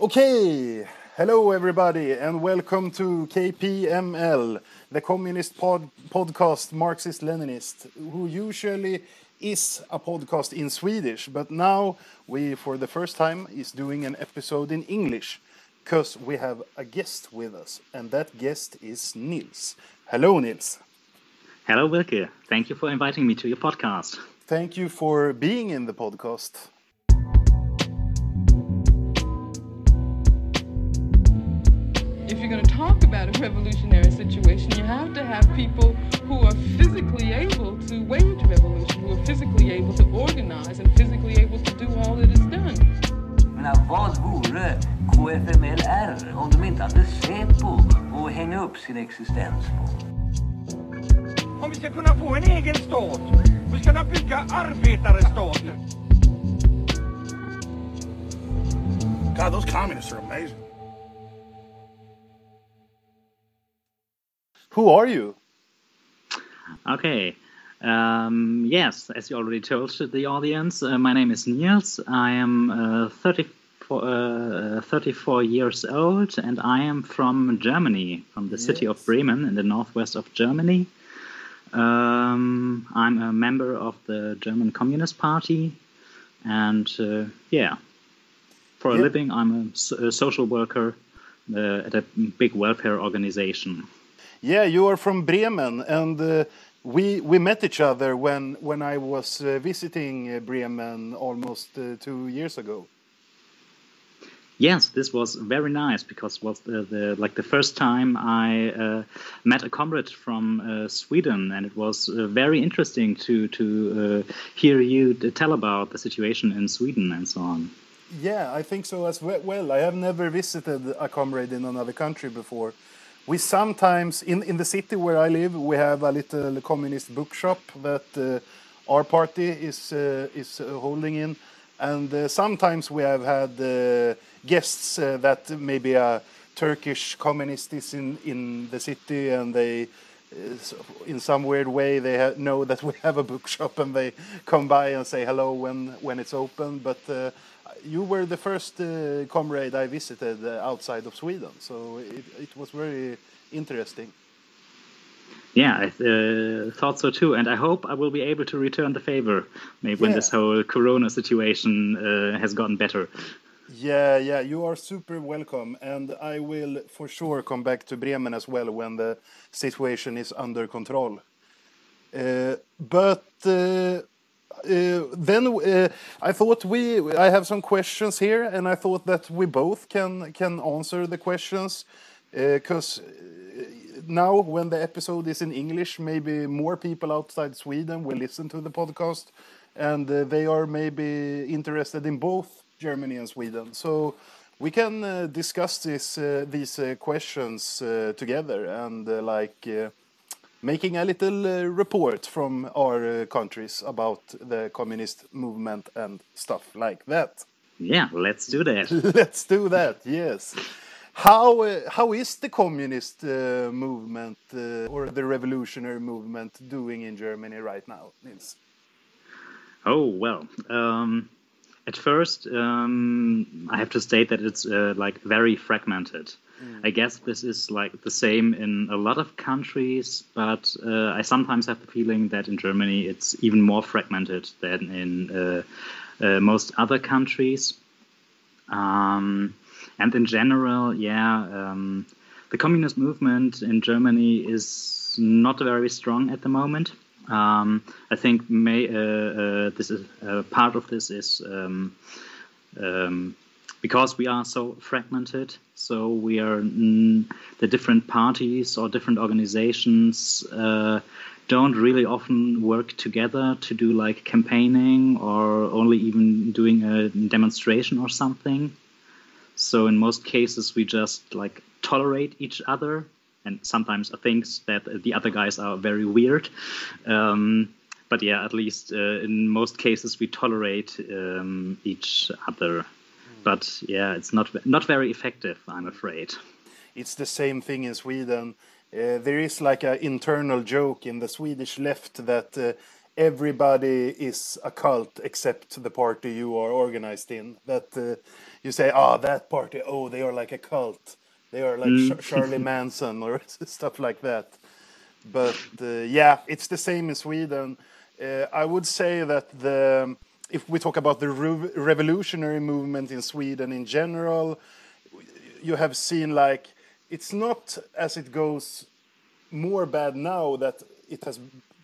Okay, hello everybody, and welcome to KPML, the Communist pod podcast Marxist Leninist, who usually is a podcast in Swedish, but now we, for the first time, is doing an episode in English because we have a guest with us, and that guest is Nils. Hello, Nils. Hello, Wilke. Thank you for inviting me to your podcast. Thank you for being in the podcast. You're going to talk about a revolutionary situation, you have to have people who are physically able to wage revolution, who are physically able to organize and physically able to do all that is done. menar, vad vore KFMLR om de inte hade SÄPO att hänga upp sin existens på? Om vi ska kunna få en egen stat, vi ska kunna bygga arbetarstaten. God, those communists are amazing. Who are you? Okay. Um, yes, as you already told the audience, uh, my name is Niels. I am uh, 34, uh, 34 years old and I am from Germany, from the city of Bremen in the northwest of Germany. Um, I'm a member of the German Communist Party and uh, yeah, for a Yeah. living, I'm a social worker uh, at a big welfare organization. Yeah, you are from Bremen, and uh, we we met each other when when I was uh, visiting uh, Bremen almost uh, two years ago. Yes, this was very nice because it was the, the like the first time I uh, met a comrade from uh, Sweden, and it was very interesting to to hear you tell about the situation in Sweden and so on. Yeah, I think so as well. I have never visited a comrade in another country before. We sometimes in in the city where I live, we have a little communist bookshop that uh, our party is uh, is uh, holding in, and sometimes we have had guests that maybe a Turkish communist is in in the city, and they. In some weird way, they know that we have a bookshop, and they come by and say hello when when it's open. But uh, you were the first uh, comrade I visited uh, outside of Sweden, so it, it was very interesting. Yeah, I uh, thought so too, and I hope I will be able to return the favor maybe when this whole Corona situation uh, has gotten better. Yeah, yeah, you are super welcome, and I will for sure come back to Bremen as well when the situation is under control. Uh, but uh, then uh, I thought we I have some questions here, and I thought that we both can can answer the questions because now when the episode is in English, maybe more people outside Sweden will listen to the podcast, and uh, they are maybe interested in both Germany and Sweden. So we can uh, discuss this uh, these uh, questions uh, together and uh, like. Making a little uh, report from our uh, countries about the communist movement and stuff like that. Yeah, let's do that. Let's do that. Yes. How uh, how is the communist uh, movement uh, or the revolutionary movement doing in Germany right now, Nils? Oh well. Um, at first, um, I have to state that it's uh, like very fragmented. I guess this is like the same in a lot of countries, but uh, I sometimes have the feeling that in Germany it's even more fragmented than in uh, uh, most other countries. Um, and in general, yeah, um, the communist movement in Germany is not very strong at the moment. Um, I think may, uh, uh, this is uh, part of this is um, um, because we are so fragmented. So we are mm, the different parties or different organizations uh, don't really often work together to do like campaigning or only even doing a demonstration or something. So in most cases, we just like tolerate each other, and sometimes things that the other guys are very weird. Um, but yeah, at least uh, in most cases, we tolerate um, each other. But yeah, it's not not very effective, I'm afraid. It's the same thing in Sweden. Uh, there is like an internal joke in the Swedish left that uh, everybody is a cult except the party you are organized in. That uh, you say, ah, oh, that party, oh, they are like a cult. They are like Mm. Ch- Charlie Manson or stuff like that. But uh, yeah, it's the same in Sweden. Uh, I would say that the if we talk about the rev- revolutionary movement in Sweden in general, you have seen like it's not as it goes more bad now that it has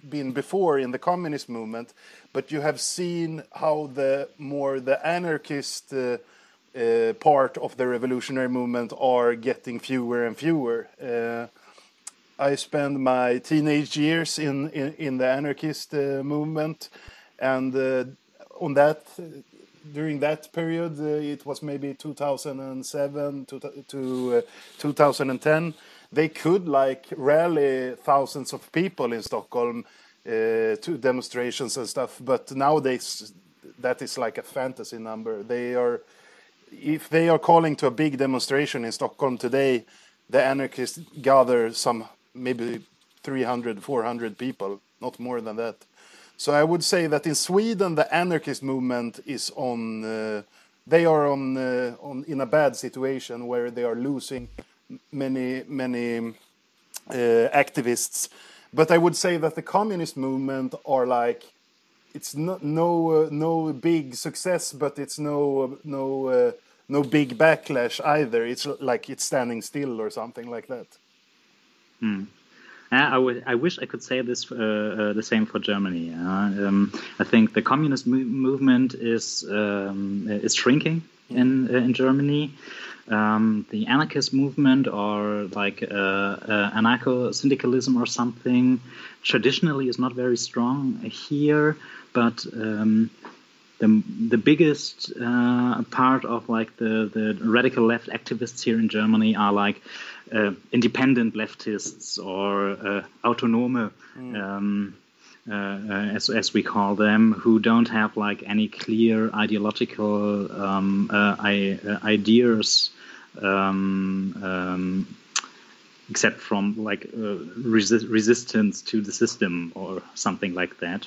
been before in the communist movement, but you have seen how the more the anarchist uh, uh, part of the revolutionary movement are getting fewer and fewer. Uh, I spent my teenage years in in, in the anarchist uh, movement, and uh, on that during that period, uh, it was maybe 2007 to, to uh, 2010. They could like rally thousands of people in Stockholm uh, to demonstrations and stuff, but nowadays that is like a fantasy number. They are, if they are calling to a big demonstration in Stockholm today, the anarchists gather some maybe 300, 400 people, not more than that. So I would say that in Sweden, the anarchist movement is on. Uh, they are on uh, on in a bad situation where they are losing many many uh, activists. But I would say that the communist movement are like it's no no uh, no big success, but it's no no uh, no big backlash either. It's like it's standing still or something like that. Uh, I I wish I could say this uh, uh, the same for Germany. Uh, um, I think the communist mo- movement is um, is shrinking in uh, in Germany. Um, the anarchist movement or like uh, uh, anarcho syndicalism or something traditionally is not very strong here, but um, the the biggest uh, part of like the the radical left activists here in Germany are like uh, independent leftists or uh, autonome. Um, uh, as, as we call them, who don't have like any clear ideological um, uh, I, uh, ideas, um, um, except from like uh, resi- resistance to the system or something like that.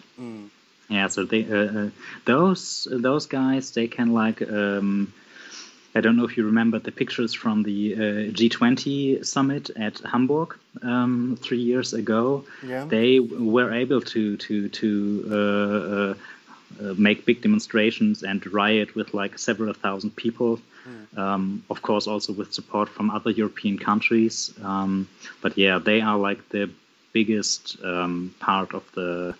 Yeah, so they uh, uh, those those guys they can like um, I don't know if you remember the pictures from the uh, G20 summit at Hamburg um, three years ago. Yeah. They were able to to to uh, uh, uh, make big demonstrations and riot with like several thousand people. Um, of course, also with support from other European countries. Um, but yeah, they are like the biggest um, part of the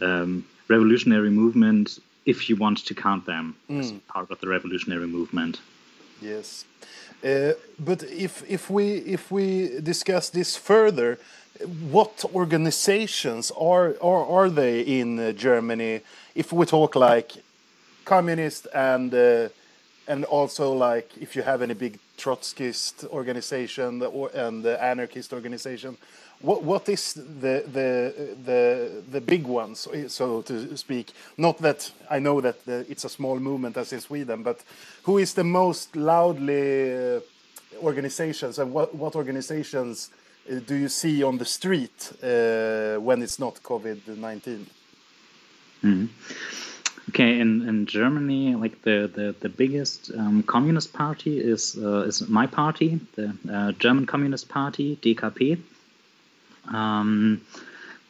um, revolutionary movement, if you want to count them as part of the revolutionary movement. Yes, uh, but if if we if we discuss this further, what organizations are are, are they in uh, Germany? If we talk like communist and uh, and also like if you have any big Trotskyist organization or and the anarchist organization, what what is the the the the big ones, so to speak? Not that I know that the, it's a small movement as in Sweden, but who is the most loudly uh, organizations and what what organizations uh, do you see on the street uh, when it's not COVID nineteen? Okay, in, in Germany, like the the, the biggest um, communist party is uh, is my party, the uh, German Communist Party, DKP. Um,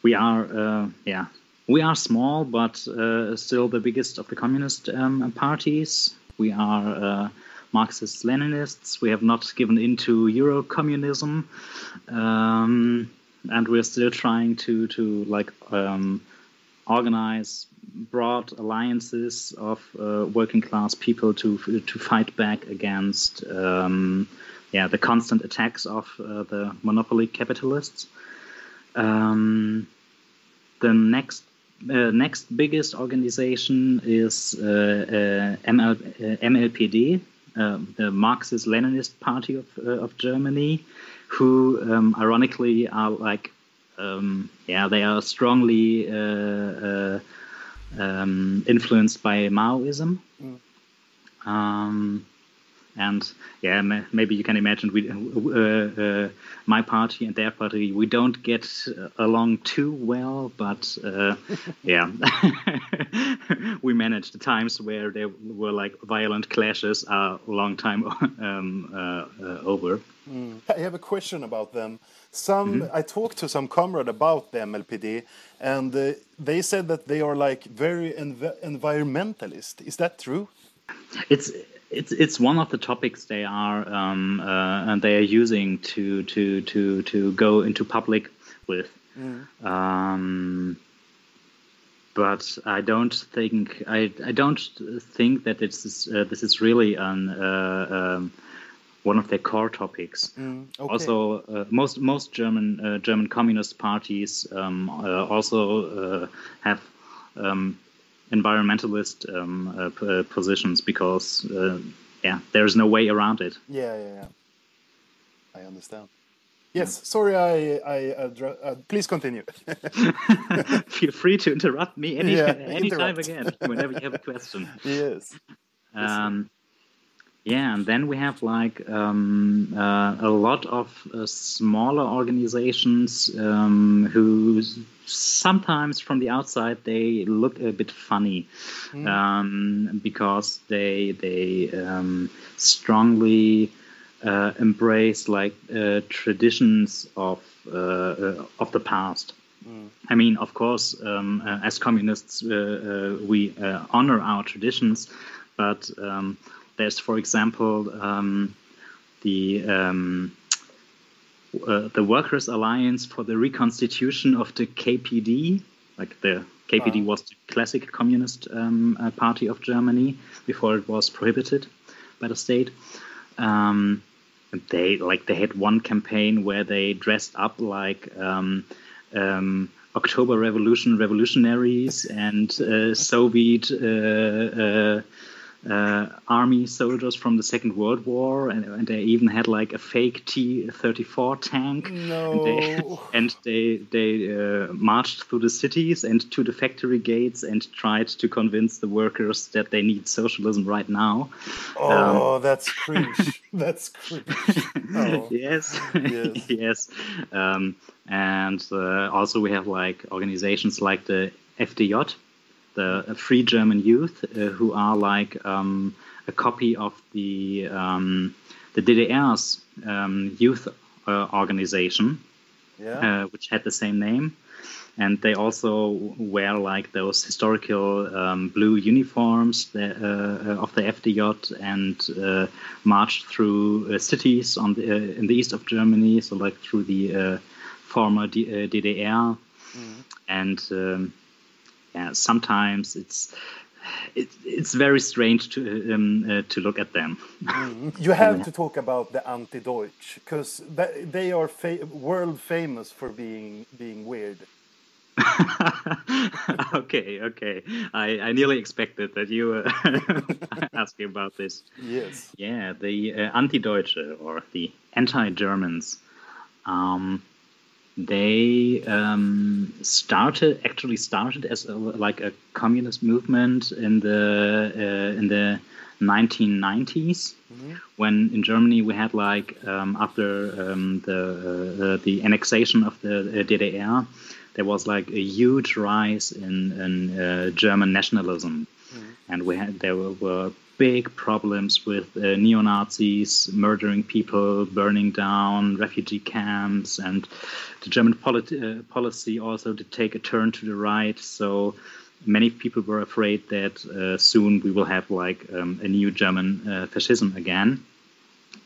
we are uh, yeah we are small, but uh, still the biggest of the communist um, parties. We are uh, Marxist Leninists. We have not given in to Euro communism, um, and we're still trying to to like um, organize broad alliances of uh, working class people to to fight back against um, yeah the constant attacks of uh, the monopoly capitalists. Um, the next uh, next biggest organization is uh, uh, ML, uh, MLPD, uh, the Marxist Leninist Party of uh, of Germany, who um, ironically are like um, yeah they are strongly uh, uh, um, influenced by Maoism. Um, and yeah, maybe you can imagine we, uh, uh, my party and their party, we don't get along too well, but uh, yeah, we managed the times where there were like violent clashes a long time um, uh, uh, over. I have a question about them. Some I talked to some comrade about the MLPD, and uh, they said that they are like very env environmentalist. Is that true? It's it's it's one of the topics they are um, uh, and they are using to to to to go into public with. Um, but I don't think I, I don't think that it's uh, this is really an uh, um, one of their core topics. okay. Also, uh, most most German uh, German communist parties um, uh, also uh, have um, environmentalist um, uh, uh, positions because uh, yeah, there's no way around it. Yeah, yeah, yeah. I understand. Yes, sorry, I, I addre- uh, please continue. Feel free to interrupt me any Yeah, anytime interrupt. again whenever you have a question. yes. Um, yeah, and then we have like um, uh, a lot of uh, smaller organizations um, who sometimes from the outside they look a bit funny um, because they they um, strongly uh, embrace like uh, traditions of uh, uh, of the past. I mean, of course, um, uh, as communists, we uh, honor our traditions, but um, there's, for example, um, the um, uh, the Workers' Alliance for the Reconstitution of the KPD. Like the KPD was the classic communist um, uh, party of Germany before it was prohibited by the state. Um, they like they had one campaign where they dressed up like um, um, October Revolution revolutionaries and uh, Soviet uh, army soldiers from the Second World War, and, and they even had like a fake T-34 tank. And they, and they they uh, marched through the cities and to the factory gates and tried to convince the workers that they need socialism right now. Oh, that's cringe. that's cringe. Oh. yes, Yes. yes. Um, and uh, also we have like organizations like the FDJ, the Free German Youth, uh, who are like um, a copy of the um, the DDR's um, youth uh, organization, Yeah. uh, which had the same name. And they also wear like those historical um, blue uniforms that, uh, of the FDJ and uh, marched through uh, cities on the, uh, in the east of Germany, so like through the uh, former D- uh, DDR. And um, yeah, sometimes it's it, it's very strange to um, uh, to look at them. You have to talk about the anti-Deutsch because they are fa- world famous for being being weird. okay, okay. I, I nearly expected that you were asking about this. Yes. Yeah, the uh, Anti-Deutsche or the anti-Germans. Um, they um, started actually started as a, like a communist movement in the uh, in the 1990s when in Germany we had like um, after um, the uh, the annexation of the uh, DDR there was like a huge rise in, in uh, German nationalism. And we had there were, were big problems with uh, neo Nazis murdering people, burning down refugee camps, and the German politi- uh, policy also to take a turn to the right. So many people were afraid that uh, soon we will have like um, a new German uh, fascism again.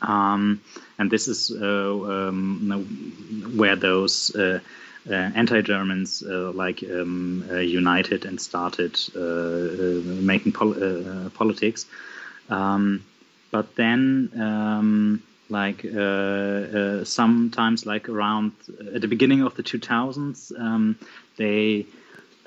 Um, and this is uh, um, where those uh, anti-Germans uh, like um, uh, united and started uh, uh, making pol- uh, politics. Um, but then, um, like uh, uh, sometimes, like around at the beginning of the 2000s, um, they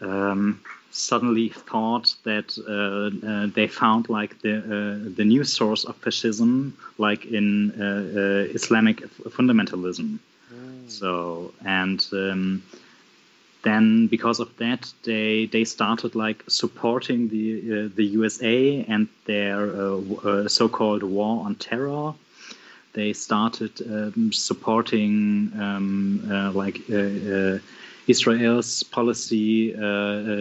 um, suddenly thought that uh, uh, they found like the uh, the new source of fascism, like in uh, uh, Islamic fundamentalism. So and um, then because of that they they started like supporting the uh, the USA and their uh, uh, so-called war on terror. They started um, supporting um, uh, like uh, Israel's policy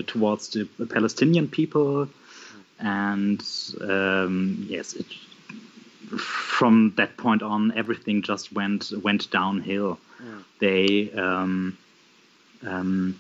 towards the Palestinian people. And um, yes it, from that point on everything just went went downhill they um, um,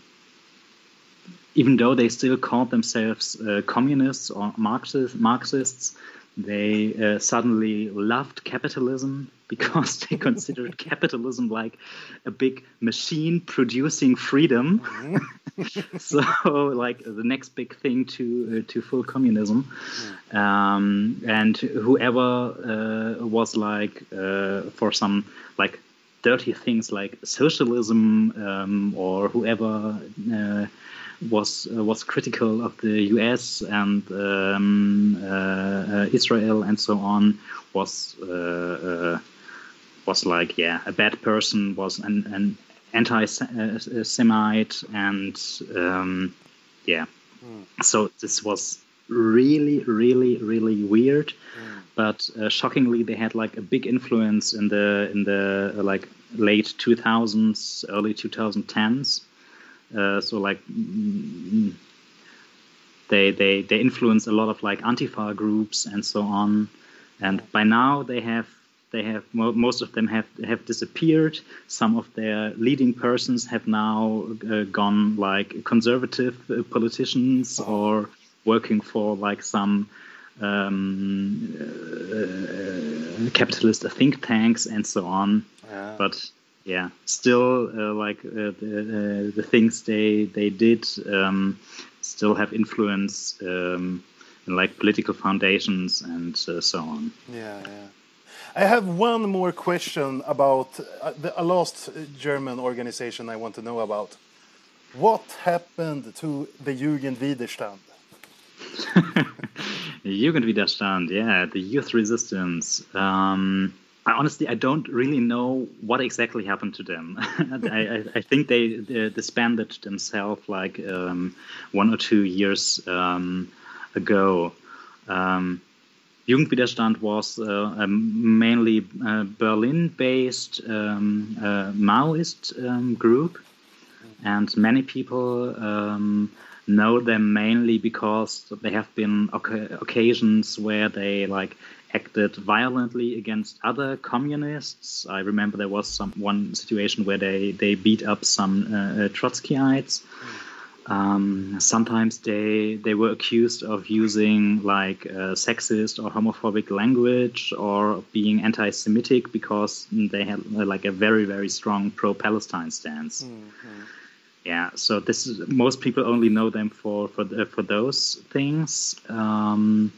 even though they still called themselves uh, communists or Marxists, Marxists they uh, suddenly loved capitalism because they considered capitalism like a big machine producing freedom. Mm-hmm. so, like the next big thing to uh, to full communism, mm. um, and whoever uh, was like uh, for some like dirty things like socialism um, or whoever uh, was uh, was critical of the U.S. and um, uh, uh, Israel and so on was uh, was like yeah a bad person was an, an anti-Semite and um, yeah mm. so this was really really really weird mm. But uh, shockingly they had like a big influence in the in the uh, like late 2000s early 2010s uh, so like mm, they they they influence a lot of like Antifa groups and so on. And by now they have they have most of them have have disappeared. Some of their leading persons have now uh, gone like conservative uh, politicians or working for like some um, uh, capitalist think tanks and so on. Yeah. But yeah, still uh, like uh, the, uh, the things they they did um, still have influence um, in like political foundations and uh, so on. Yeah, yeah. I have one more question about uh, the, a last German organization I want to know about. What happened to the Jugendwiderstand? Jugendwiderstand, yeah, the youth resistance. Um, I honestly I don't really know what exactly happened to them. I, I, think they, they, disbanded themselves like um, one or two years um, ago. Um, Jugendwiderstand was uh, mainly uh, Berlin-based um, uh, Maoist um, group, and many people um, know them mainly because there have been occasions where they like acted violently against other communists. I remember there was some one situation where they, they beat up some uh, uh, Trotskyites. Um, sometimes they they were accused of using like uh, sexist or homophobic language or being anti-Semitic because they had like a very very strong pro-Palestine stance. Mm-hmm. Yeah, so this is most people only know them for for for those things. Um,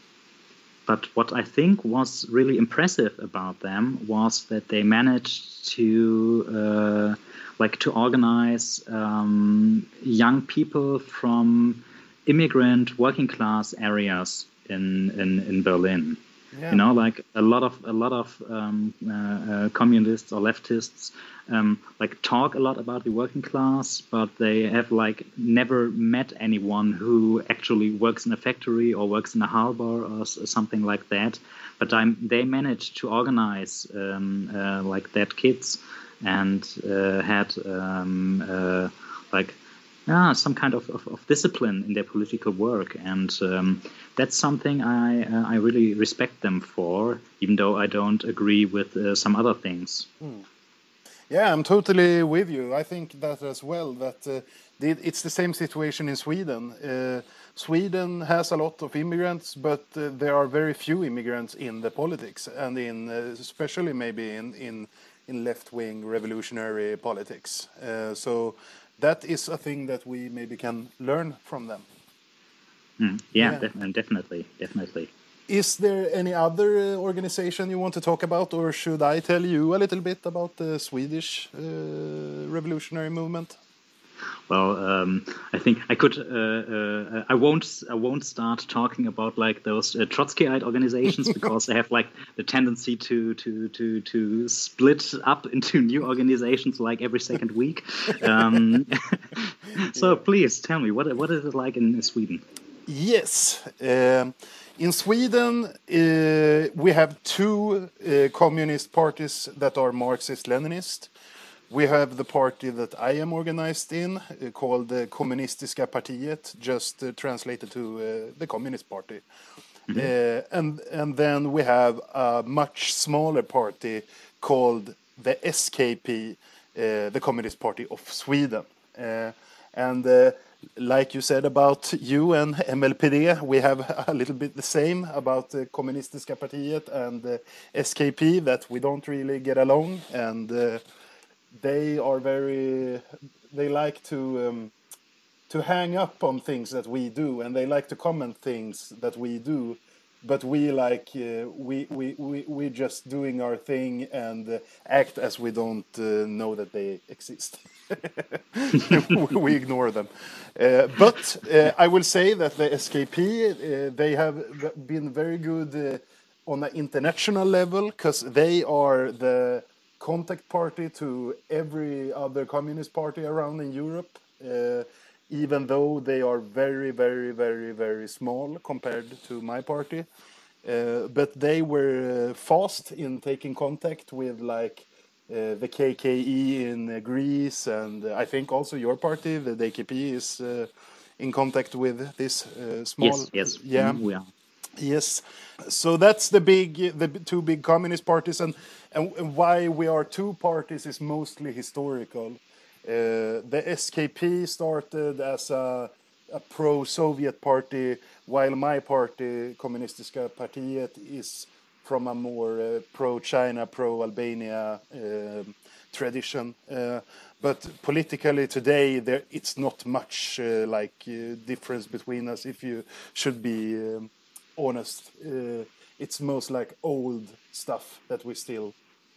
but what I think was really impressive about them was that they managed to uh, like to organize um, young people from immigrant working class areas in in, in Berlin. Yeah. You know, like a lot of a lot of um, uh, uh, communists or leftists um, like talk a lot about the working class, but they have like never met anyone who actually works in a factory or works in a harbor or something like that. But I'm, they managed to organize um, uh, like that kids and uh, had um, uh, like yeah, some kind of, of, of, discipline in their political work, and um, that's something I uh, I really respect them for, even though I don't agree with uh, some other things. Mm. Yeah, I'm totally with you. I think that as well. That uh, it's the same situation in Sweden. Uh, Sweden has a lot of immigrants, but uh, there are very few immigrants in the politics, and in uh, especially maybe in in, in left-wing revolutionary politics. so that is a thing that we maybe can learn from them. Mm, yeah, yeah. Def definitely, definitely. Is there any other uh, organization you want to talk about, or should I tell you a little bit about the Swedish uh, revolutionary movement? Well, um, I think I could. Uh, uh, I won't. I won't start talking about like those uh, Trotskyite organizations because they have like the tendency to to to to split up into new organizations like every second week. Um, so please tell me what what is it like in Sweden? Yes. Um, in Sweden, uh, we have two uh, communist parties that are Marxist Leninist. We have the party that I am organized in, uh, called the Kommunistiska partiet, just uh, translated to uh, the Communist Party. Mm -hmm. and, and then we have a much smaller party called the SKP, the Communist Party of Sweden. and like you said about you and MLPD, we have a little bit the same about the Kommunistiska partiet and the SKP that we don't really get along and uh, they are very they like to um, to hang up on things that we do and they like to comment things that we do. But we like uh, we, we we we just doing our thing and uh, act as we don't uh, know that they exist. We ignore them. Uh, but uh, i will say that the skp uh, they have been very good on an international level because they are the contact party to every other communist party around in Europe, uh, even though they are very, very, very, very small compared to my party. Uh, but they were uh, fast in taking contact with like uh, the KKE in Greece, and I think also your party, the DKP, is uh, in contact with this uh, small. Yes, yes, yeah, we are. Yes, so that's the big, the two big communist parties, and and why we are two parties is mostly historical. Uh, the SKP started as a, a pro-Soviet party, while my party, Kommunistiska Partiet, is from a more uh, pro-China, pro-Albania uh, tradition. Uh, but politically today, there it's not much uh, like uh, difference between us. If you should be um, honest, it's most like old stuff that we still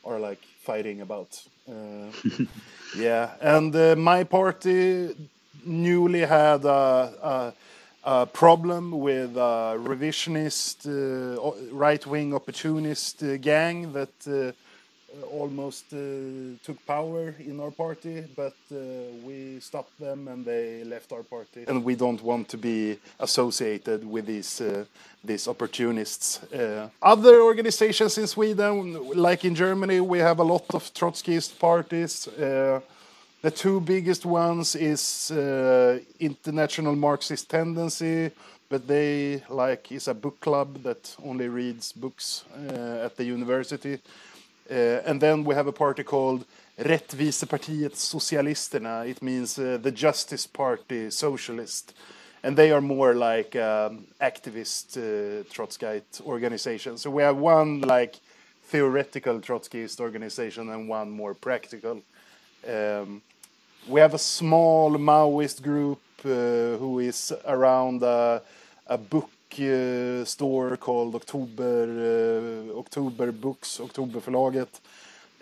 are like fighting about. Uh, yeah, and uh, my party newly had a, a, a problem with a revisionist, uh, right-wing opportunist uh, gang that uh, almost uh, took power in our party, but uh, we stopped them and they left our party. And we don't want to be associated with these uh, these opportunists. Uh, other organizations in Sweden, like in Germany, we have a lot of Trotskyist parties. Uh, the two biggest ones is uh, International Marxist Tendency, but they like is a book club that only reads books at the university. Uh, and then we have a party called Rättvisepartiet Socialisterna. It means uh, the Justice Party Socialist. And they are more like um, activist uh, Trotskyite organization. So we have one like theoretical Trotskyist organization and one more practical. Um, we have a small Maoist group uh, who is around a, a book uh, store called October, uh, October Books, Oktoberförlaget.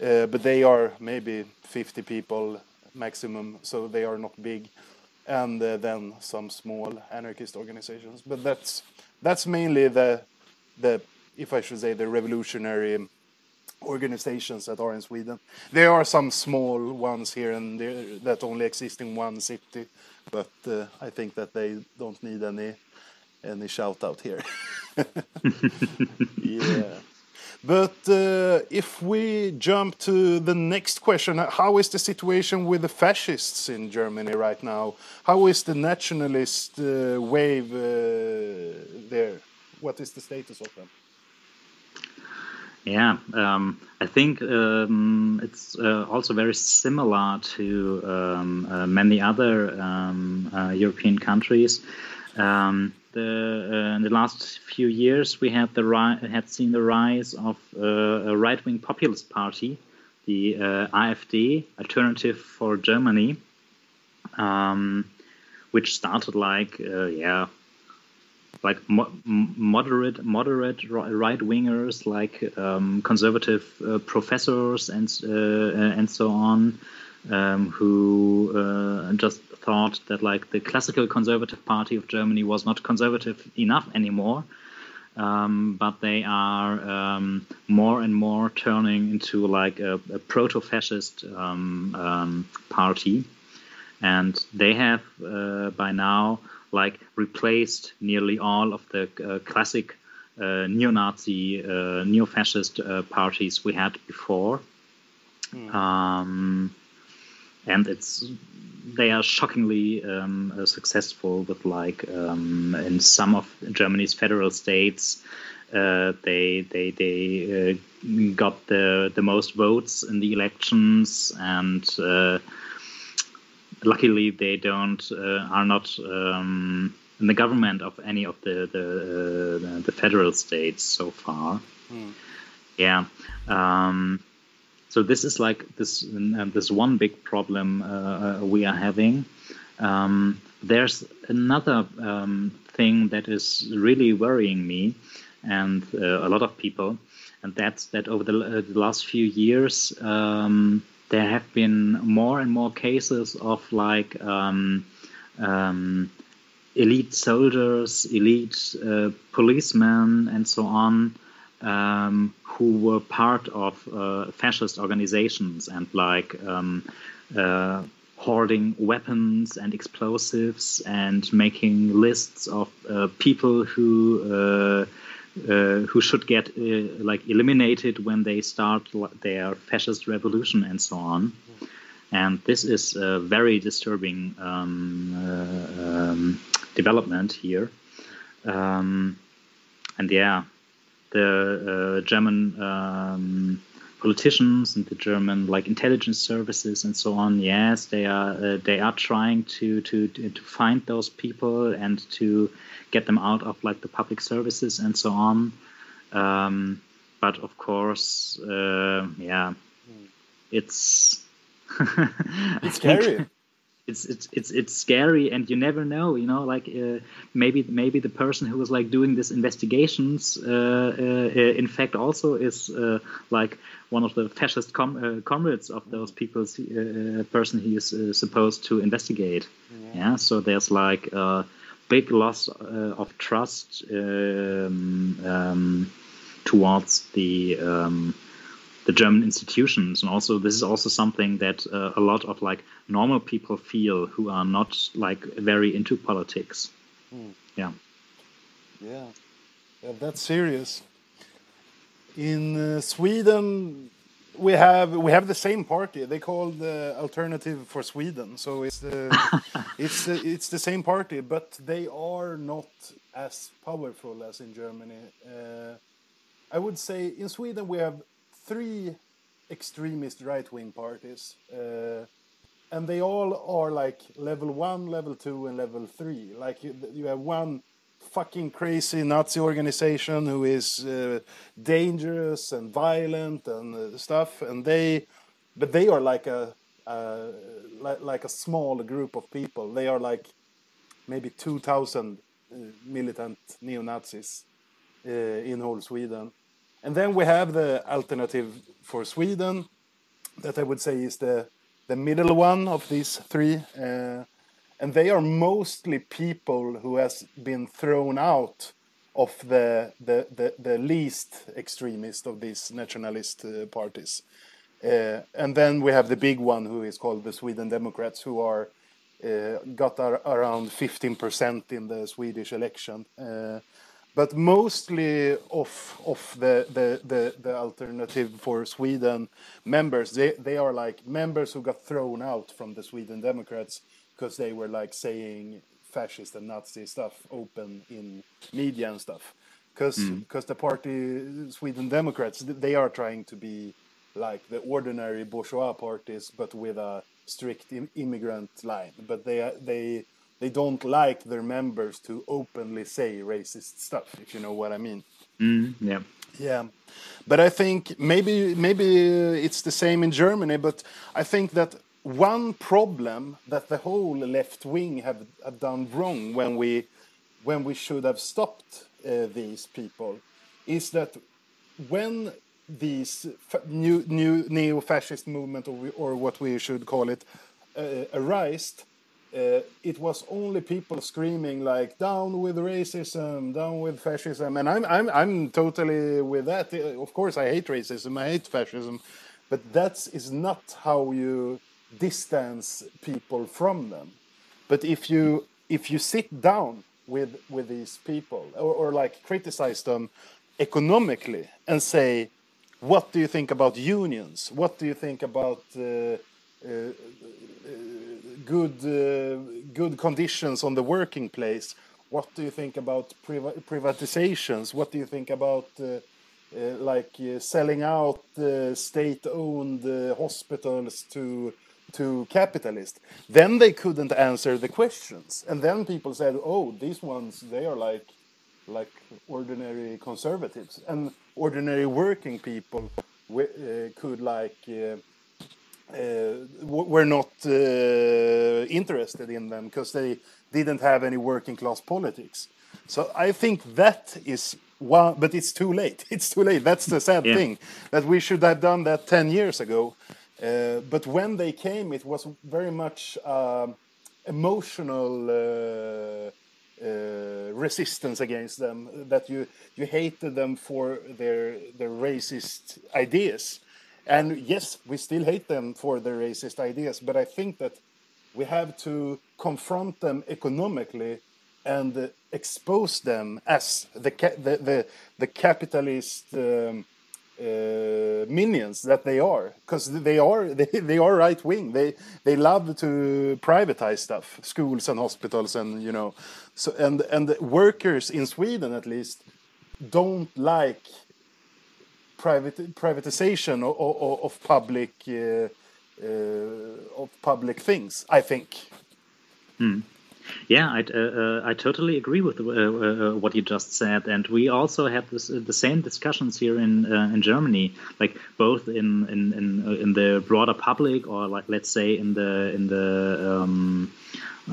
Uh, but they are maybe 50 people maximum, so they are not big. And uh, then some small anarchist organizations. But that's that's mainly the the if I should say the revolutionary organizations that are in Sweden. There are some small ones here and there that only exist in one city, but uh, I think that they don't need any any shout out here. yeah. But uh, if we jump to the next question, how is the situation with the fascists in Germany right now? How is the nationalist uh, wave uh, there? What is the status of them? Yeah, um, I think um, it's uh, also very similar to um, uh, many other um, uh, European countries. Um, the, uh, in the last few years, we had the had seen the rise of uh, a right-wing populist party, the uh, AfD, Alternative for Germany, um, which started like uh, yeah, like mo moderate moderate right wingers, like um, conservative uh, professors and uh, and so on, um, who just thought that like the classical conservative party of Germany was not conservative enough anymore. Um, but they are um, more and more turning into like a, a proto-fascist um, um party, and they have uh, by now like replaced nearly all of the uh, classic uh, neo-Nazi, uh, neo-fascist uh, parties we had before. Mm. Um, and it's they are shockingly um, uh, successful with like um, in some of Germany's federal states. Uh, they they they uh, got the the most votes in the elections, and uh, luckily they don't uh, are not um, in the government of any of the the, uh, the federal states so far. Mm. Yeah. Um, so this is like this uh, this one big problem uh, uh, we are having. Um, there's another um, thing that is really worrying me and uh, a lot of people, and that's that over the, uh, the last few years um, there have been more and more cases of like um, um, elite soldiers, elite uh, policemen, and so on um, who were part of uh, fascist organizations and like um, uh, hoarding weapons and explosives and making lists of uh, people who uh, uh, who should get uh, like eliminated when they start their fascist revolution and so on. And this is a very disturbing um, um, development here. Um, and yeah, the uh, German um, politicians and the German like intelligence services and so on. Yes, they are uh, they are trying to, to to find those people and to get them out of like the public services and so on. Um, but of course, uh, yeah, it's it's scary it's it's it's it's scary and you never know you know like uh, maybe maybe the person who was like doing these investigations uh, uh, in fact also is uh, like one of the fascist com- uh, comrades of those people's uh, person he is supposed to investigate yeah. yeah. so there's like a big loss of trust um, um, towards the um, the German institutions, and also this is also something that uh, a lot of like normal people feel who are not like very into politics. Hmm. Yeah. Yeah, yeah, that's serious. In uh, Sweden, we have we have the same party. They call the Alternative for Sweden. So it's the it's the, it's the same party, but they are not as powerful as in Germany. Uh, I would say in Sweden we have three extremist right wing parties. Uh, and they all are like level one, level two, and level three. Like you, you have one fucking crazy Nazi organization who is uh, dangerous and violent and uh, stuff, and they, but they are like a, uh, like, like a small group of people. They are like maybe two thousand uh, militant neo Nazis uh, in whole Sweden and then we have the alternative for Sweden, that I would say is the the middle one of these three, uh, and they are mostly people who has been thrown out of the the the, the least extremist of these nationalist uh, parties. Uh, and then we have the big one who is called the Sweden Democrats, who are uh, got ar around 15% in the Swedish election. But mostly of of the, the, the, the, alternative for Sweden members, they, they are like members who got thrown out from the Sweden Democrats because they were like saying fascist and Nazi stuff open in media and stuff. Because because mm. the party Sweden Democrats they are trying to be like the ordinary bourgeois parties, but with a strict immigrant line. But they are they they don't like their members to openly say racist stuff, if you know what I mean. Mm, yeah. Yeah, but I think maybe maybe it's the same in Germany. But I think that one problem that the whole left wing have, have done wrong when we when we should have stopped uh, these people is that when these new new neo-fascist movement or, or what we should call it uh, arised uh, it was only people screaming like "down with racism, down with fascism," and I'm I'm I'm totally with that. Uh, Of course, I hate racism, I hate fascism, but that is not how you distance people from them. But if you if you sit down with with these people or, or like criticize them economically and say, what do you think about unions? What do you think about uh, uh, good uh, good conditions on the working place? What do you think about priva- privatizations? What do you think about uh, uh, like selling out state-owned hospitals to to capitalists? Then they couldn't answer the questions, and then people said, "Oh, these ones they are like like ordinary conservatives and ordinary working people uh, could like." Uh, were not uh, interested in them because they didn't have any working class politics. So I think that is one, but it's too late. It's too late. That's the sad Yeah. thing that we should have done that 10 years ago. Uh, but when they came, it was very much um, emotional uh, uh, resistance against them. That you you hated them for their their racist ideas, and yes, we still hate them for their racist ideas. But I think that we have to confront them economically and expose them as the the the, the capitalist um, uh, minions that they are because they are they, they are right wing they they love to privatize stuff schools and hospitals and you know so and and workers in Sweden at least don't like private privatization of, of, of public uh, uh, of public things I think. Yeah, I uh, uh, I totally agree with uh, uh, what you just said, and we also had this, the same discussions here in in Germany, like both in in in, in the broader public, or like let's say in the in the um,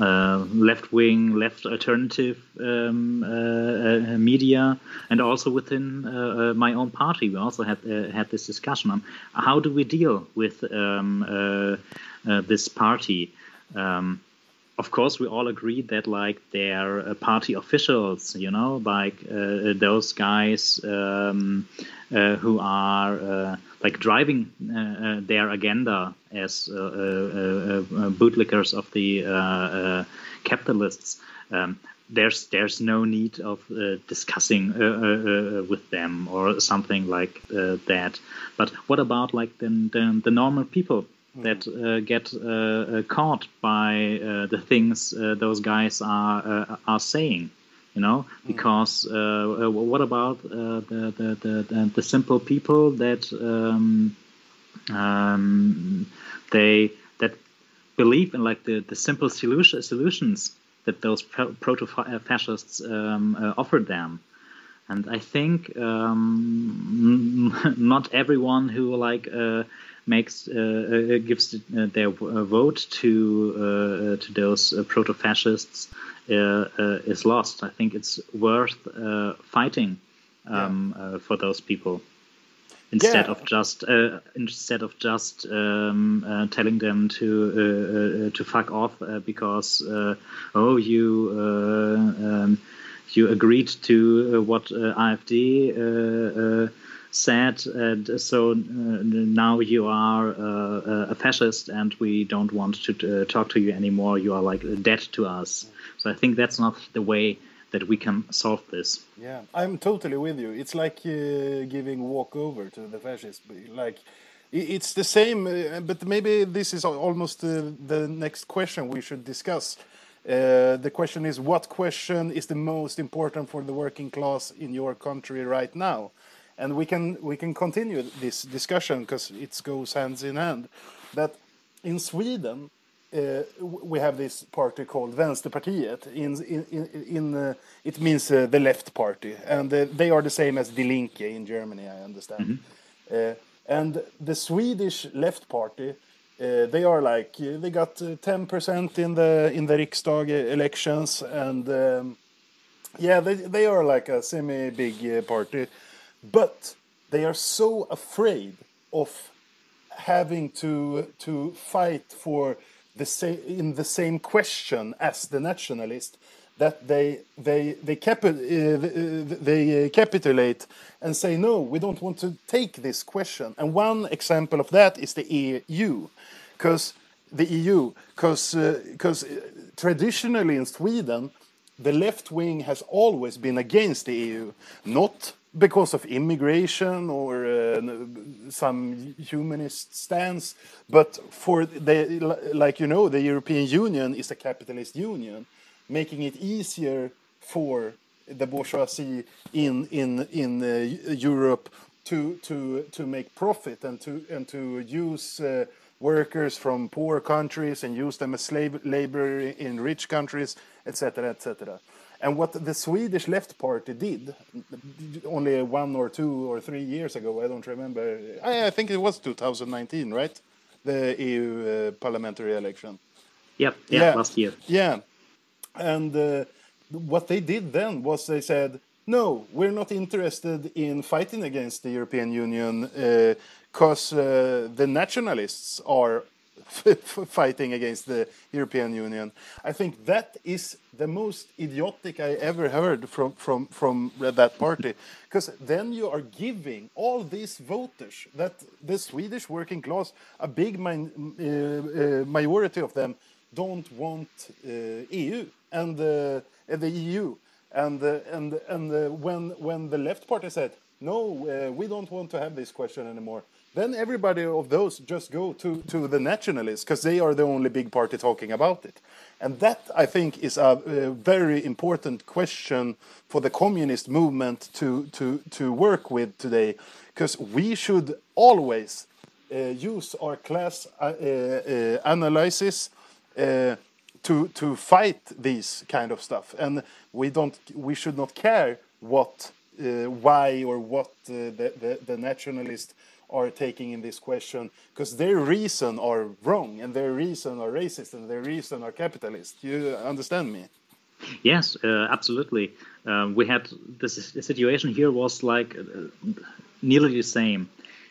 uh, left wing, left alternative um, uh, uh, media, and also within uh, uh, my own party, we also had uh, had this discussion on how do we deal with um, this party. Um, of course, we all agree that like their party officials, you know, like those guys um, who are like driving uh, uh, their agenda as uh, uh, uh, uh, bootlickers of the capitalists. Um, there's there's no need of uh, discussing uh, uh, with them or something like uh, that. But what about like the the, the normal people? that uh, get caught by uh, the things uh, those guys are uh, are saying you know because uh, uh, what about uh, the, the, the, the simple people that um, um, they that believe in like the, the simple solution, solutions that those proto fascists um, uh, offered them? And I think um, not everyone who like uh, makes uh, gives their vote to uh, to those proto-fascists is lost. I think it's worth uh, fighting um, uh, for those people instead Yeah. of just uh, instead of just um, uh, telling them to uh, uh, to fuck off uh, because uh, oh you uh, um, you agreed to uh, what uh, uh, uh, said, and so uh, now you are uh, a fascist, and we don't want to uh, talk to you anymore. You are like dead to us. So I think that's not the way that we can solve this. Yeah, I'm totally with you. It's like uh, giving walkover to the fascists. Like, it's the same, uh, but maybe this is almost uh, the next question we should discuss. Uh, the question is, what question is the most important for the working class in your country right now? And we can we can continue this discussion because it goes hands in hand. That in Sweden, uh, we have this party called Vänsterpartiet. In, in, in, uh, it means uh, the left party, and they are the same as Die Linke in Germany, I understand. Uh, and the Swedish left party, uh, they are like they got ten percent in the in the Riksdag elections, and um, yeah, they they are like a semi big party, but they are so afraid of having to to fight for the sa- in the same question as the nationalist that they they they, capi- uh, they uh, capitulate and say no we don't want to take this question. And one example of that is the EU because the EU because because traditionally in Sweden the left wing has always been against the EU not because of immigration or uh, some humanist stance, but for the like you know the European Union is a capitalist union, making it easier for the bourgeoisie in in in uh, Europe to to to make profit and to and to use uh, workers from poor countries and use them as slave labor in rich countries, etc., etc. And what the Swedish Left Party did only one or two or three years ago, I don't remember. I, I think it was 2019, right? The EU uh, parliamentary election. Yep, yeah, yeah, last year. Yeah. And uh, what they did then was they said, no, we're not interested in fighting against the European Union because uh, uh, the nationalists are fighting against the European Union. I think that is the most idiotic I ever heard from from from that party, because then you are giving all these voters that the Swedish working class, a big min, uh, uh, majority of them, don't want uh, EU and the EU, and and and when when the left party said no, uh, we don't want to have this question anymore then everybody of those just go to, to the nationalists because they are the only big party talking about it. And that, I think, is a, a very important question for the communist movement to, to, to work with today because we should always uh, use our class uh, uh, analysis uh, to, to fight these kind of stuff. And we, don't, we should not care what, uh, why, or what uh, the, the, the nationalists are taking in this question because their reason are wrong and their reason are racist and their reason are capitalist. You understand me? Yes, uh, absolutely. Um, we had this the situation here was like uh, nearly the same.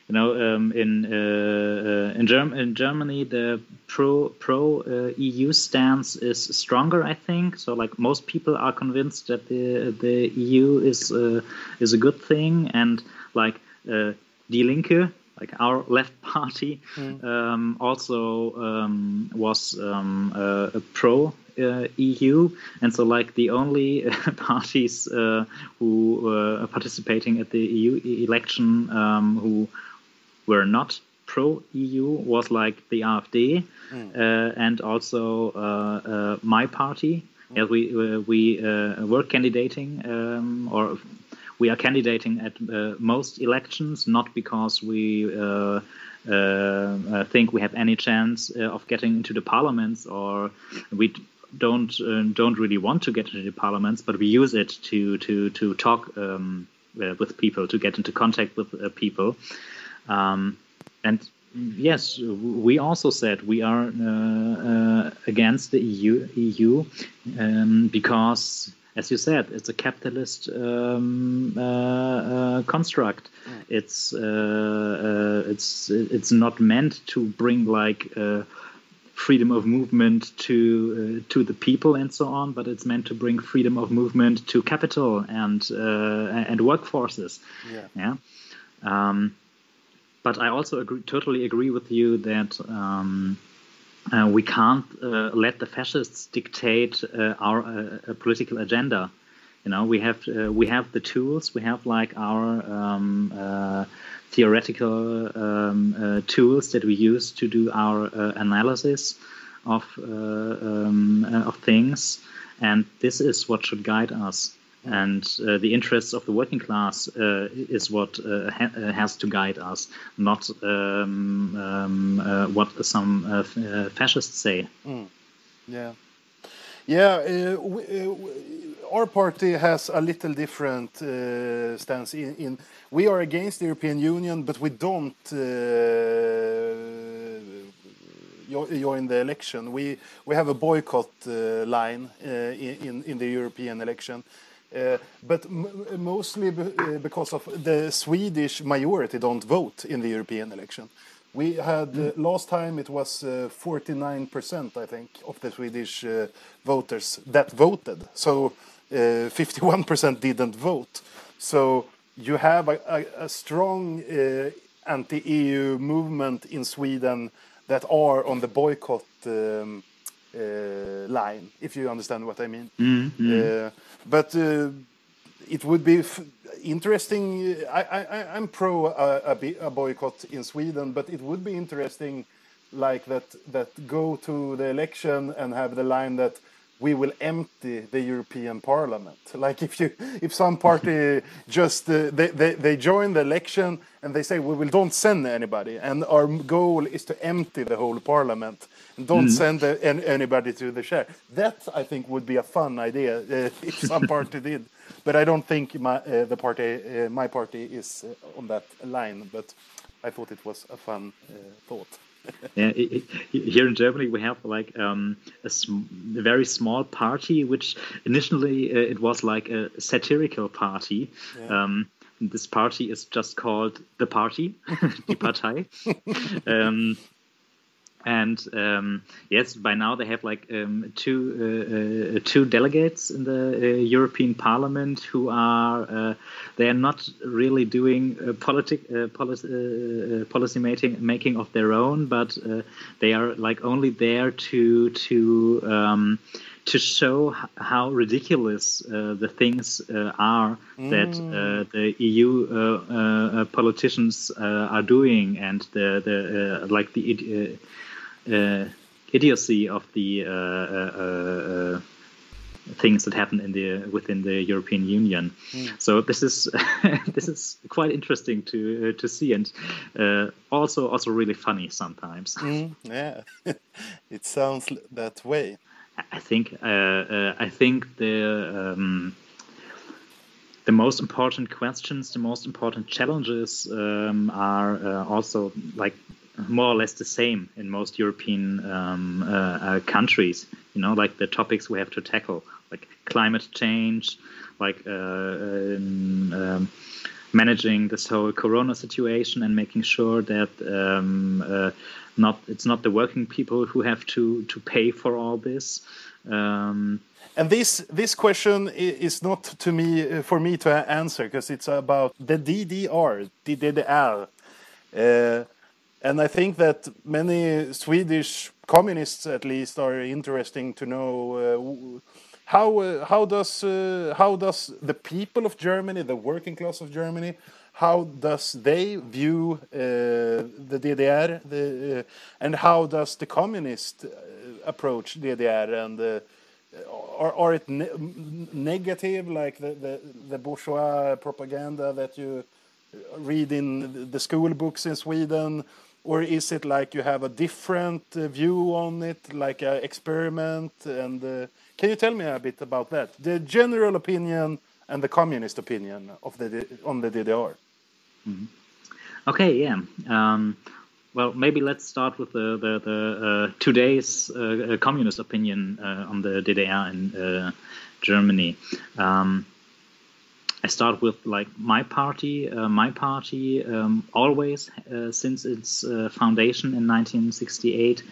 You know, um, in uh, uh in, Germ in, Germany, the pro pro uh, EU stance is stronger. I think so. Like most people are convinced that the the EU is uh, is a good thing, and like Die Linke, like our left party, mm. um, also um, was um, uh, a pro uh, EU, and so like the only parties uh, who were participating at the EU election um, who were not pro EU was like the AfD mm. Uh, and also uh, uh, my party. Mm. As we we were candidating um, or we are candidating at uh, most elections, not because we uh, uh, think we have any chance of getting into the parliaments or we don't don't really want to get into the parliaments, but we use it to to to talk um, with people, to get into contact with people, um, and yes, we also said we are uh, uh, against the EU, EU um, because as you said, it's a capitalist um, uh, uh, construct. Mm. It's uh, uh it's it's not meant to bring like uh, freedom of movement to uh, to the people and so on, but it's meant to bring freedom of movement to capital and and workforces. Yeah. yeah? Um, but I also agree, totally agree with you that. Um, uh, we can't uh, let the fascists dictate uh, our uh, political agenda. You know, we have uh, we have the tools. We have like our um, uh, theoretical um, tools that we use to do our analysis of um, of things, and this is what should guide us and uh, the interests of the working class uh, is what uh, ha uh, has to guide us, not um, um, uh, what some uh, fascists say. Mm. Yeah, yeah. We, our party has a little different stance. In, in, we are against the European Union, but we don't join the election. We we have a boycott line in in the European election. Uh, but mostly uh, because of the Swedish majority don't vote in the European election. We had uh, last time it was uh, 49%, I think, of the Swedish voters that voted. So uh, 51% didn't vote. So you have a, a, a strong uh, anti-EU movement in Sweden that are on the boycott um, line, if you understand what I mean. Uh, but uh, it would be interesting. I, I, I'm pro a, a boycott in Sweden, but it would be interesting, like that that go to the election and have the line that we will empty the European Parliament. Like if you if some party just uh, they, they they join the election and they say we will don't send anybody, and our goal is to empty the whole Parliament don't send uh, an, anybody to the chair. That I think would be a fun idea uh, if some party did. But I don't think my uh, the party uh, my party is uh, on that line. But I thought it was a fun uh, thought. yeah, i- i- here in Germany we have like um, a, sm- a very small party, which initially uh, it was like a satirical party. Um, this party is just called the Party, die Partei. um, and um, yes, by now they have like um, two uh, uh, two delegates in the uh, European Parliament who are uh, they are not really doing uh, politic uh, policy uh, policy making making of their own, but uh, they are like only there to to um, to show how ridiculous uh, the things uh, are that uh, the EU politicians uh, are doing, and the the uh, like the uh, idiocy of the uh, uh, uh, things that happen in the within the European Union. So this is this is quite interesting to uh, to see, and uh, also also really funny sometimes. Yeah, it sounds that way. I think uh, uh, I think the um, the most important questions, the most important challenges um, are uh, also like more or less the same in most European um, uh, uh, countries. You know, like the topics we have to tackle, like climate change, like uh, um, um, managing this whole Corona situation and making sure that um, uh, not it's not the working people who have to to pay for all this. Um, And this this question is not to me uh, for me to answer because it's about the DDR, DDR, uh, and I think that many Swedish communists, at least, are interesting to know uh, how uh, how does uh, how does the people of Germany, the working class of Germany, how does they view uh, the DDR, the, uh, and how does the communist uh, approach DDR and are, are it ne- negative like the, the, the bourgeois propaganda that you read in the school books in Sweden or is it like you have a different uh, view on it like an experiment and uh, can you tell me a bit about that the general opinion and the communist opinion of the on the DDR Okay, yeah. Um, well, maybe let's start with the the, the uh, today's uh, uh, communist opinion uh, on the DDR in Germany. Um, I start with like my party. Uh, my party um, always, uh, since its uh, foundation in 1968,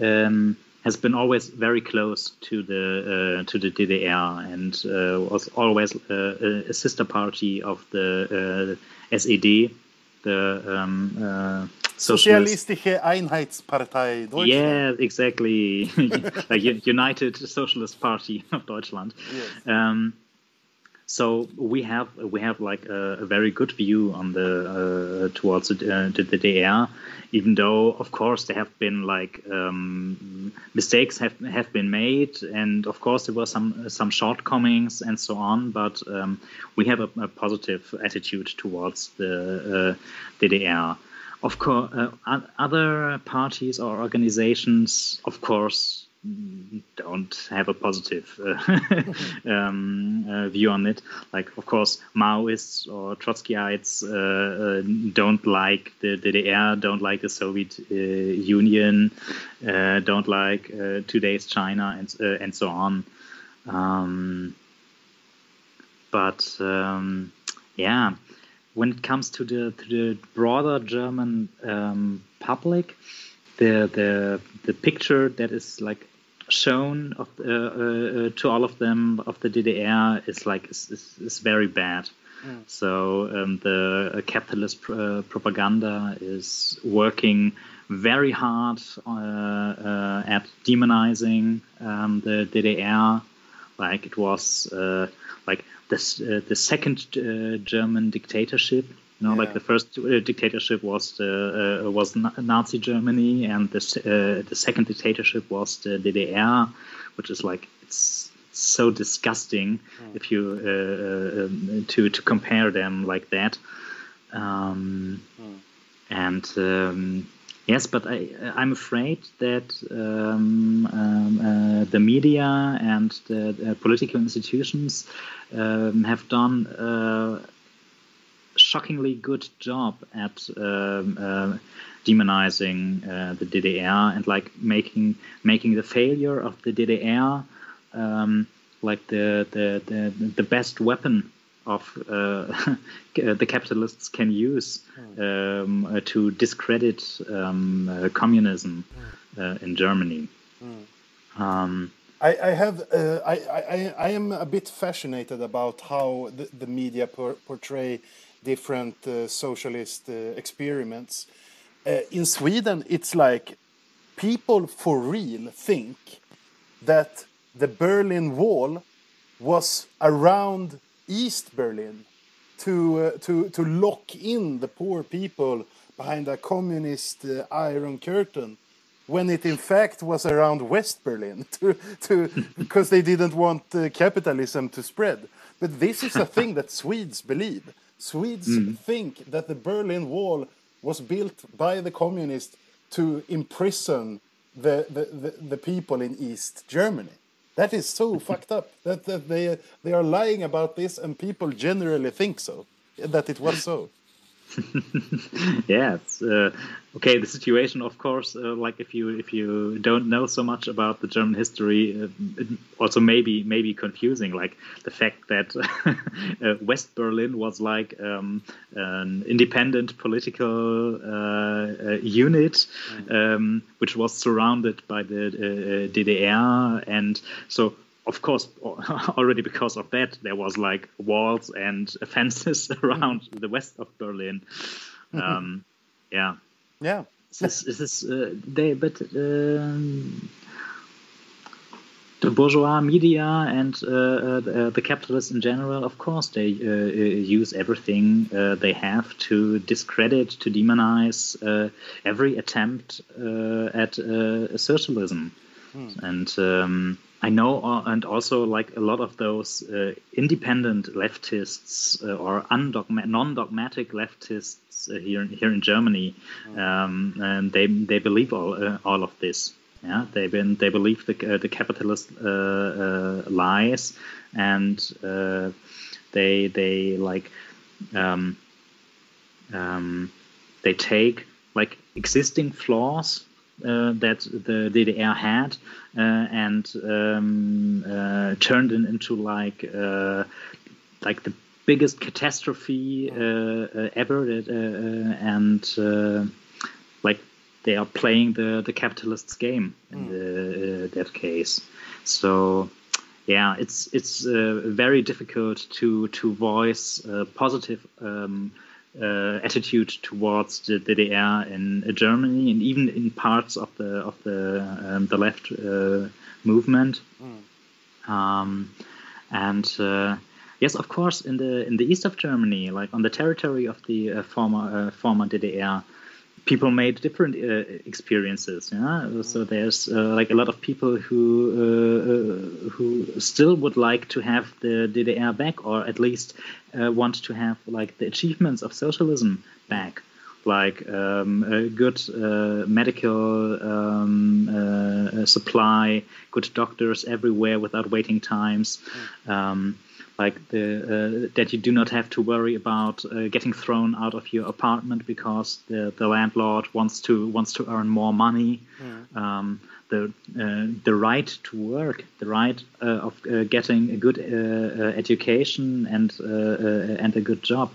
um, has been always very close to the uh, to the DDR and uh, was always uh, a- sister party of the uh, SED, the um, uh. Sozialistische Einheitspartei Deutschland Yeah, exactly. like United Socialist Party of Deutschland. Um, so we have we have like a, a very good view on the uh, towards the, uh, the, DDR, even though of course there have been like um, mistakes have have been made, and of course there were some some shortcomings and so on. But um, we have a, a positive attitude towards the uh, DDR. Of course, uh, other parties or organizations, of course, don't have a positive uh, um, uh, view on it. Like, of course, Maoists or Trotskyites uh, uh, don't like the DDR, don't like the Soviet uh, Union, uh, don't like today's China, and and so on. Um, but um, yeah, when it comes to the to the broader German um, public, the the the picture that is like shown of, uh, uh, to all of them of the DDR is like is, is, is very bad. So um, the uh, capitalist pr- uh, propaganda is working very hard uh, uh, at demonizing um, the DDR, like it was uh, like this uh, the second uh, German dictatorship. You know, like the first uh, dictatorship was the uh, was Nazi Germany, and the uh, the second dictatorship was the DDR, which is like it's so disgusting if you uh, uh, um, to to compare them like that. Um, And um, yes, but I I'm afraid that um, um, uh, the media and the uh, political institutions um, have done. Shockingly good job at um, uh, demonizing uh, the DDR and like making making the failure of the DDR um, like the, the the the best weapon of uh, the capitalists can use um, uh, to discredit um, uh, communism uh, in Germany. Um, I, I have uh, I, I, I am a bit fascinated about how the, the media por- portray different uh, socialist uh, experiments. Uh, in Sweden, it's like people for real think that the Berlin Wall was around East Berlin to uh, to to lock in the poor people behind a communist uh, iron curtain when it in fact was around West Berlin to, to because they didn't want uh, capitalism to spread. But this is a thing that Swedes believe. Swedes think that the Berlin Wall was built by the communists to imprison the, the, the, the people in East Germany. That is so fucked up that, that they, they are lying about this and people generally think so, that it was so. yeah it's uh, okay the situation of course uh, like if you if you don't know so much about the german history uh, it also maybe maybe confusing like the fact that uh, west berlin was like um, an independent political uh, uh, unit um, which was surrounded by the uh, ddr and so of course, already because of that, there was like walls and fences around the west of Berlin. Um, yeah, Yeah. this is this, uh, they, but um, the bourgeois media and uh, uh, the, the capitalists in general, of course, they uh, uh, use everything uh, they have to discredit, to demonize uh, every attempt uh, at uh, socialism. And um, I know, uh, and also like a lot of those uh, independent leftists uh, or undogma- non-dogmatic leftists uh, here here in Germany, um, and they they believe all uh, all of this. Yeah, they been they believe the uh, the capitalist lies, and uh, they they like um, um, they take like existing flaws uh, that the DDR had uh, and um, uh, turned it into like uh, like the biggest catastrophe uh, uh, ever that, uh, uh, and uh, like they are playing the the capitalists game in the, uh, that case. So yeah it's it's uh, very difficult to to voice a positive um, uh, attitude towards the DDR in uh, Germany and even in parts of the of the um, the left uh, movement. Um, and uh, yes, of course, in the in the east of Germany, like on the territory of the uh, former uh, former DDR, people made different uh, experiences. Yeah, so there's uh, like a lot of people who uh, uh, who still would like to have the DDR back, or at least uh, want to have like the achievements of socialism back. Like um, a good uh, medical um, uh, supply, good doctors everywhere without waiting times, um, like the uh, that you do not have to worry about uh, getting thrown out of your apartment because the, the landlord wants to wants to earn more money. Um, the uh, the right to work, the right uh, of uh, getting a good uh, uh, education and and a good job.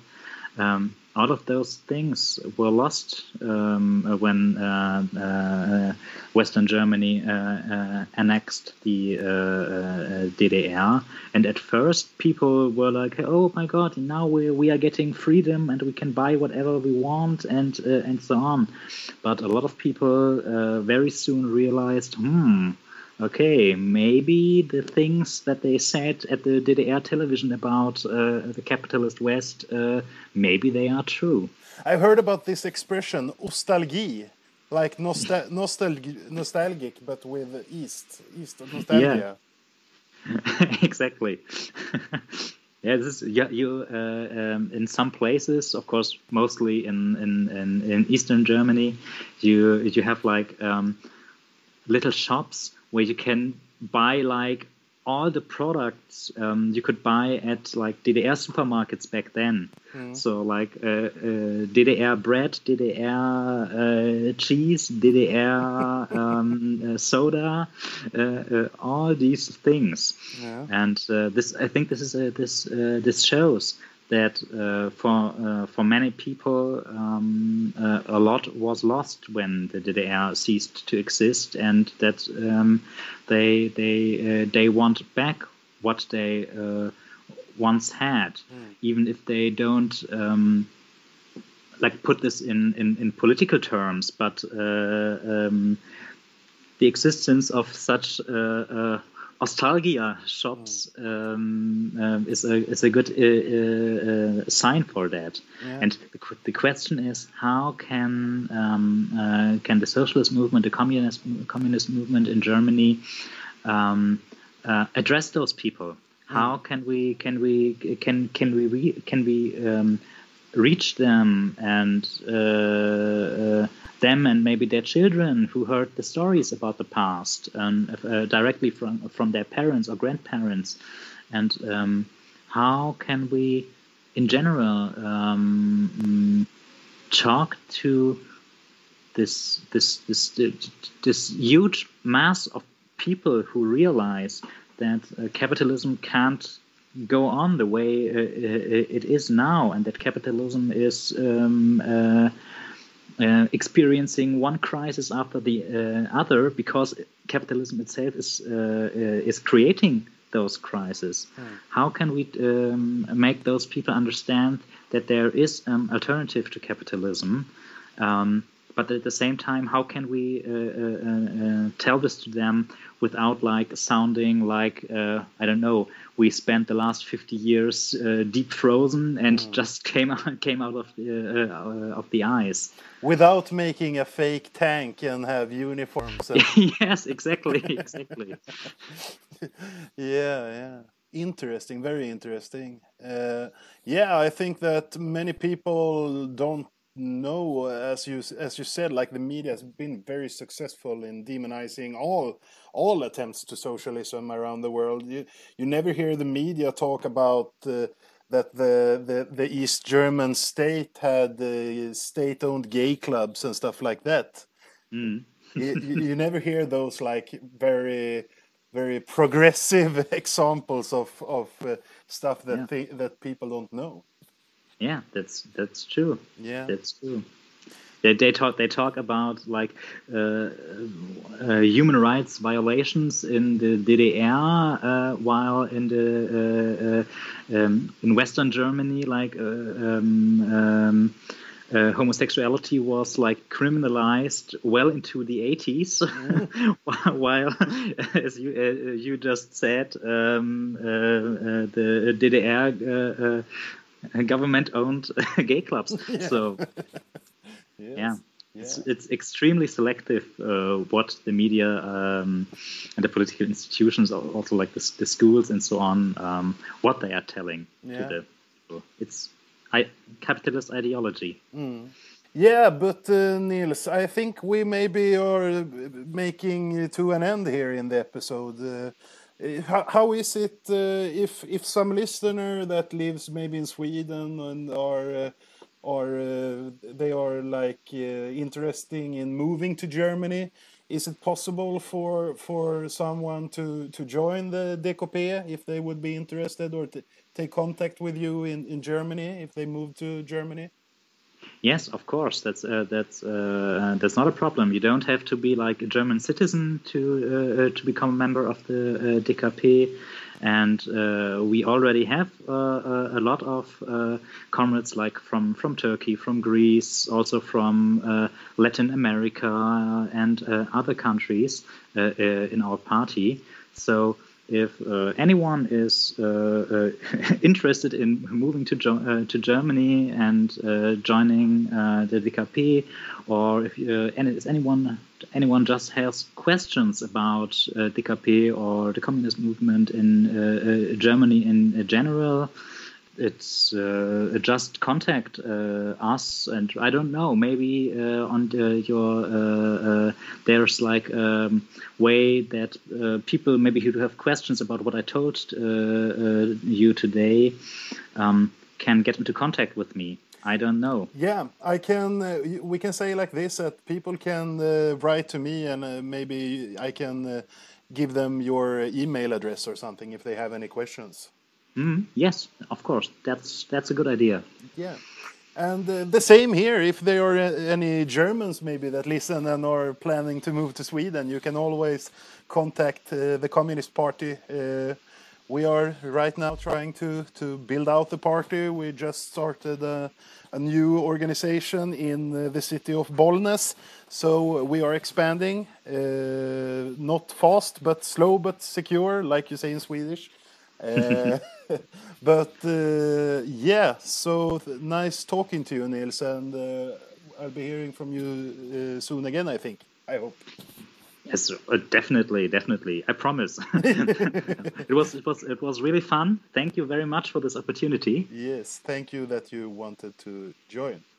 um, all of those things were lost um, when uh, uh, Western Germany uh, uh annexed the uh, uh, DDR. And at first, people were like, "Oh my God! Now we we are getting freedom and we can buy whatever we want and and so on." But a lot of people very soon realized, "Hmm." Okay, maybe the things that they said at the DDR television about uh, the capitalist West, uh, maybe they are true. I've heard about this expression, nostalgie, like nostal nostalg nostalgic, but with East, East nostalgia. Yeah. exactly. yeah, this is, yeah, you uh, um, in some places, of course, mostly in, in, in, in Eastern Germany, you you have like um, little shops where you can buy like all the products um, you could buy at like DDR supermarkets back then. Mm. So like uh, uh, DDR bread, DDR uh, cheese, DDR um, uh, soda, uh, uh, all these things. Yeah. And this, I think, this is this this shows that uh, for uh, for many people um, uh, a lot was lost when the DDR ceased to exist, and that um, they they uh, they want back what they uh, once had, mm. even if they don't. Um, like put this in, in, in political terms, but uh, um, the existence of such nostalgia shops hmm. um, um, is a is a good uh, uh, uh, sign for that. Yeah. And the, the question is, how can um, uh, can the socialist movement, the communist communist movement in Germany, um, uh, address those people? How hmm. can we can we can can we re, can we um, reach them and uh, them and maybe their children who heard the stories about the past um, uh, directly from from their parents or grandparents, and um, how can we, in general, um, talk to this this this this huge mass of people who realize that uh, capitalism can't go on the way uh, uh it is now, and that capitalism is um, uh, uh, experiencing one crisis after the uh, other because capitalism itself is uh, uh is creating those crises. Mm. How can we um, make those people understand that there is an alternative to capitalism? But at the same time, how can we uh, uh, tell this to them without like sounding like I don't know? We spent the last fifty years deep frozen and mm. just came out, came out of the of the ice without making a fake tank and have uniforms. And... yes, exactly, exactly. yeah, yeah. Interesting, very interesting. Uh, yeah, I think that many people don't know, as you as you said, like the media has been very successful in demonizing all all attempts to socialism around the world. You you never hear the media talk about. Uh, that the, the, the East German state had uh, state owned gay clubs and stuff like that. Mm. you, you never hear those like very very progressive examples of of uh, stuff that yeah. that people don't know. Yeah, that's that's true. Yeah, that's true they, they talk they talk about like uh, uh, human rights violations in the DDR, uh, while in the uh, uh, um, in Western Germany, like uh, um, um, homosexuality was like criminalized well into the 80s, mm. while, as you you just said, um, the DDR government owned gay clubs. Yeah. So Yes. Yeah. Yeah. It's, it's extremely selective uh, what the media um, and the political institutions, also like the, the schools and so on, um, what they are telling yeah. to the people. It's I, capitalist ideology. Mm. Yeah, but uh, Niels, I think we maybe are making to an end here in the episode. Uh, how, how is it uh, if if some listener that lives maybe in Sweden and are are uh, they are like uh, interesting in moving to Germany. Is it possible for for someone to to join the DKP if they would be interested or to take contact with you in in Germany if they move to Germany? Yes, of course. That's uh, that's uh, that's not a problem. You don't have to be like a German citizen to uh, uh to become a member of the uh, DKP. And uh, we already have a lot of comrades like from from Turkey, from Greece, also from Latin America and other countries in our party. So if uh, anyone is uh, uh, interested in moving to uh, to Germany and uh, joining the DKP, or if any, anyone anyone just has questions about DKP or the communist movement in Germany in general, it's uh, just contact uh, us and i don't know maybe uh, on the, your uh, uh, there's like a um, way that uh, people maybe who have questions about what i told you today um, can get into contact with me. I don't know. Yeah i can we can say like this that people can write to me and maybe i can give them your email address or something if they have any questions Mm, yes, of course. That's that's a good idea. Yeah. And uh, the same here. If there are uh, any Germans maybe that listen and are planning to move to Sweden, you can always contact uh, the Communist Party. Uh, we are right now trying to to build out the party. We just started a, a new organization in uh, the city of Bollnäs, so we are expanding. Uh, not fast, but slow, but secure, like you say in Swedish. Uh, but uh, yeah, so nice talking to you, Nils, and uh, I'll be hearing from you soon again. I think. I hope. Yes, uh, definitely, definitely. I promise. it was, it was, it was really fun. Thank you very much for this opportunity. Yes, thank you that you wanted to join.